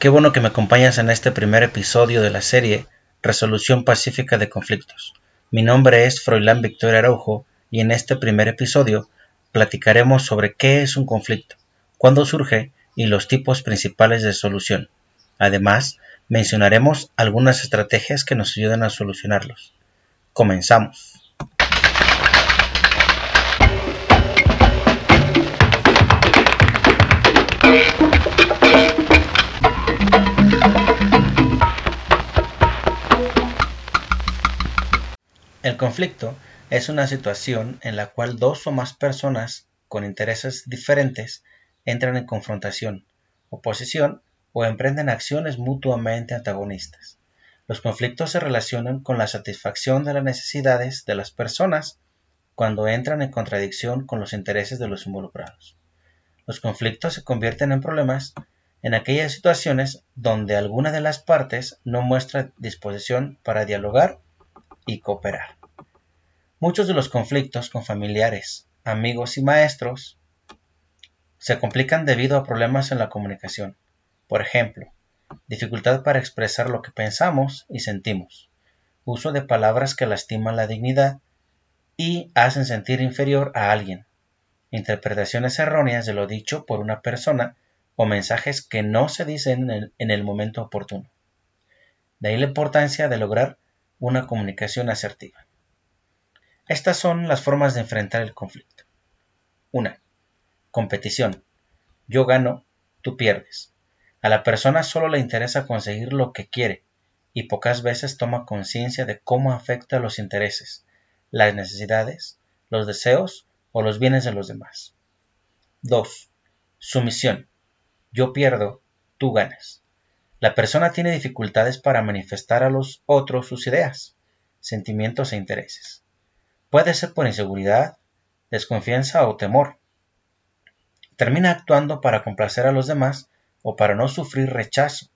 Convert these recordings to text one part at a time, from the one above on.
Qué bueno que me acompañas en este primer episodio de la serie Resolución Pacífica de Conflictos. Mi nombre es Froilán Victoria Araujo y en este primer episodio platicaremos sobre qué es un conflicto, cuándo surge y los tipos principales de solución. Además, mencionaremos algunas estrategias que nos ayudan a solucionarlos. Comenzamos. Conflicto es una situación en la cual dos o más personas con intereses diferentes entran en confrontación, oposición o emprenden acciones mutuamente antagonistas. Los conflictos se relacionan con la satisfacción de las necesidades de las personas cuando entran en contradicción con los intereses de los involucrados. Los conflictos se convierten en problemas en aquellas situaciones donde alguna de las partes no muestra disposición para dialogar y cooperar. Muchos de los conflictos con familiares, amigos y maestros se complican debido a problemas en la comunicación. Por ejemplo, dificultad para expresar lo que pensamos y sentimos, uso de palabras que lastiman la dignidad y hacen sentir inferior a alguien, interpretaciones erróneas de lo dicho por una persona o mensajes que no se dicen en el, en el momento oportuno. De ahí la importancia de lograr una comunicación asertiva. Estas son las formas de enfrentar el conflicto. 1. Competición. Yo gano, tú pierdes. A la persona solo le interesa conseguir lo que quiere y pocas veces toma conciencia de cómo afecta los intereses, las necesidades, los deseos o los bienes de los demás. 2. Sumisión. Yo pierdo, tú ganas. La persona tiene dificultades para manifestar a los otros sus ideas, sentimientos e intereses. Puede ser por inseguridad, desconfianza o temor. Termina actuando para complacer a los demás o para no sufrir rechazo,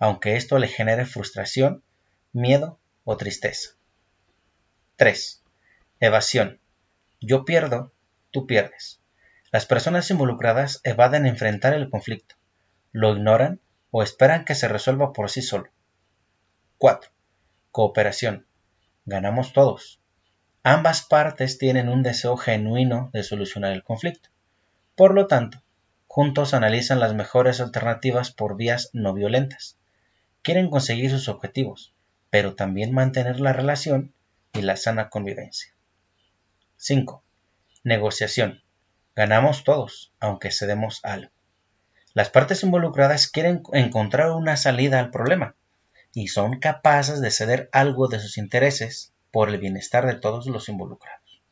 aunque esto le genere frustración, miedo o tristeza. 3. Evasión. Yo pierdo, tú pierdes. Las personas involucradas evaden enfrentar el conflicto, lo ignoran o esperan que se resuelva por sí solo. 4. Cooperación. Ganamos todos. Ambas partes tienen un deseo genuino de solucionar el conflicto. Por lo tanto, juntos analizan las mejores alternativas por vías no violentas. Quieren conseguir sus objetivos, pero también mantener la relación y la sana convivencia. 5. Negociación. Ganamos todos, aunque cedemos algo. Las partes involucradas quieren encontrar una salida al problema y son capaces de ceder algo de sus intereses por el bienestar de todos los involucrados.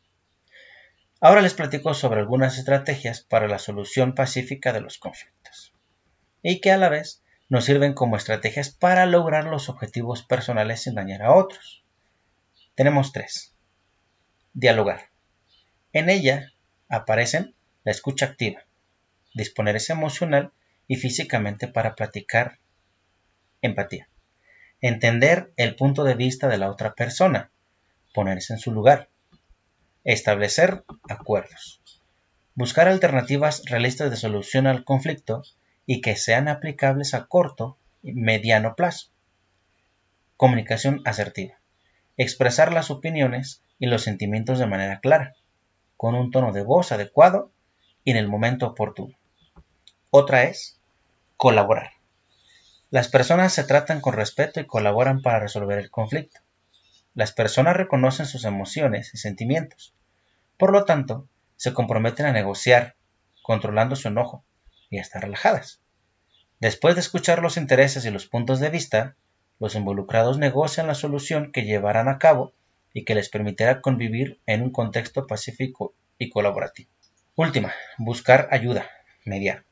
Ahora les platico sobre algunas estrategias para la solución pacífica de los conflictos y que a la vez nos sirven como estrategias para lograr los objetivos personales sin dañar a otros. Tenemos tres. Dialogar. En ella aparecen la escucha activa, disponerse emocional y físicamente para platicar empatía. Entender el punto de vista de la otra persona, ponerse en su lugar. Establecer acuerdos. Buscar alternativas realistas de solución al conflicto y que sean aplicables a corto y mediano plazo. Comunicación asertiva. Expresar las opiniones y los sentimientos de manera clara, con un tono de voz adecuado y en el momento oportuno. Otra es colaborar. Las personas se tratan con respeto y colaboran para resolver el conflicto. Las personas reconocen sus emociones y sentimientos. Por lo tanto, se comprometen a negociar, controlando su enojo y a estar relajadas. Después de escuchar los intereses y los puntos de vista, los involucrados negocian la solución que llevarán a cabo y que les permitirá convivir en un contexto pacífico y colaborativo. Última, buscar ayuda, mediar.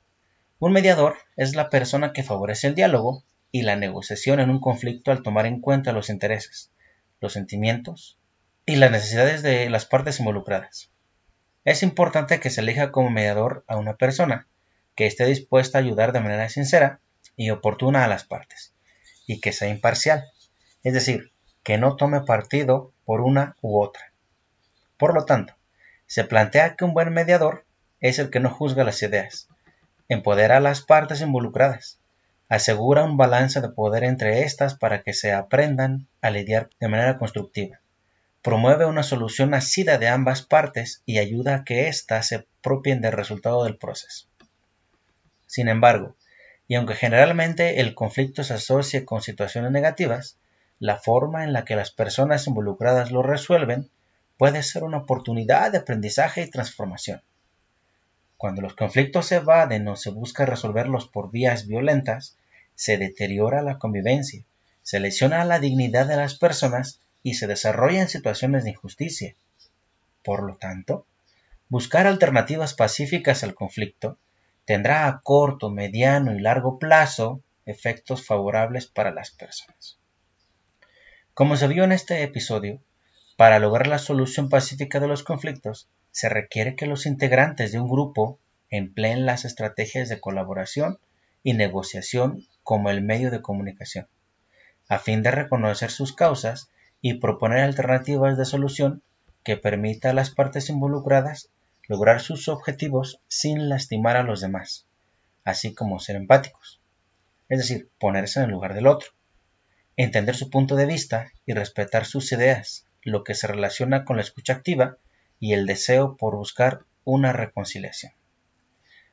Un mediador es la persona que favorece el diálogo y la negociación en un conflicto al tomar en cuenta los intereses, los sentimientos y las necesidades de las partes involucradas. Es importante que se elija como mediador a una persona que esté dispuesta a ayudar de manera sincera y oportuna a las partes, y que sea imparcial, es decir, que no tome partido por una u otra. Por lo tanto, se plantea que un buen mediador es el que no juzga las ideas, empodera a las partes involucradas, asegura un balance de poder entre estas para que se aprendan a lidiar de manera constructiva. Promueve una solución nacida de ambas partes y ayuda a que éstas se propien del resultado del proceso. Sin embargo, y aunque generalmente el conflicto se asocie con situaciones negativas, la forma en la que las personas involucradas lo resuelven puede ser una oportunidad de aprendizaje y transformación. Cuando los conflictos se evaden o se busca resolverlos por vías violentas, se deteriora la convivencia, se lesiona la dignidad de las personas y se desarrollan situaciones de injusticia. Por lo tanto, buscar alternativas pacíficas al conflicto tendrá a corto, mediano y largo plazo efectos favorables para las personas. Como se vio en este episodio, para lograr la solución pacífica de los conflictos, se requiere que los integrantes de un grupo empleen las estrategias de colaboración y negociación como el medio de comunicación, a fin de reconocer sus causas y proponer alternativas de solución que permita a las partes involucradas lograr sus objetivos sin lastimar a los demás, así como ser empáticos, es decir, ponerse en el lugar del otro, entender su punto de vista y respetar sus ideas, lo que se relaciona con la escucha activa y el deseo por buscar una reconciliación.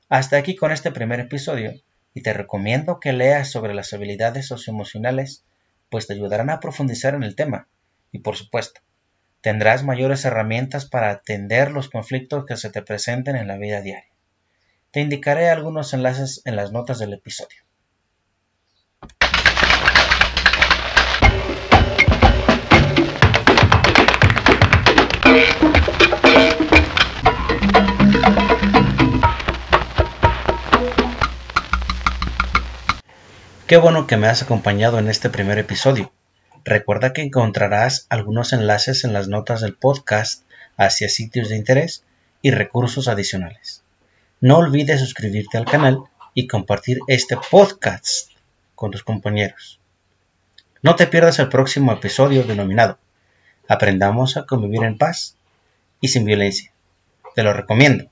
Hasta aquí con este primer episodio y te recomiendo que leas sobre las habilidades socioemocionales, pues te ayudarán a profundizar en el tema y por supuesto, tendrás mayores herramientas para atender los conflictos que se te presenten en la vida diaria. Te indicaré algunos enlaces en las notas del episodio. Qué bueno que me has acompañado en este primer episodio. Recuerda que encontrarás algunos enlaces en las notas del podcast hacia sitios de interés y recursos adicionales. No olvides suscribirte al canal y compartir este podcast con tus compañeros. No te pierdas el próximo episodio denominado Aprendamos a convivir en paz y sin violencia. Te lo recomiendo.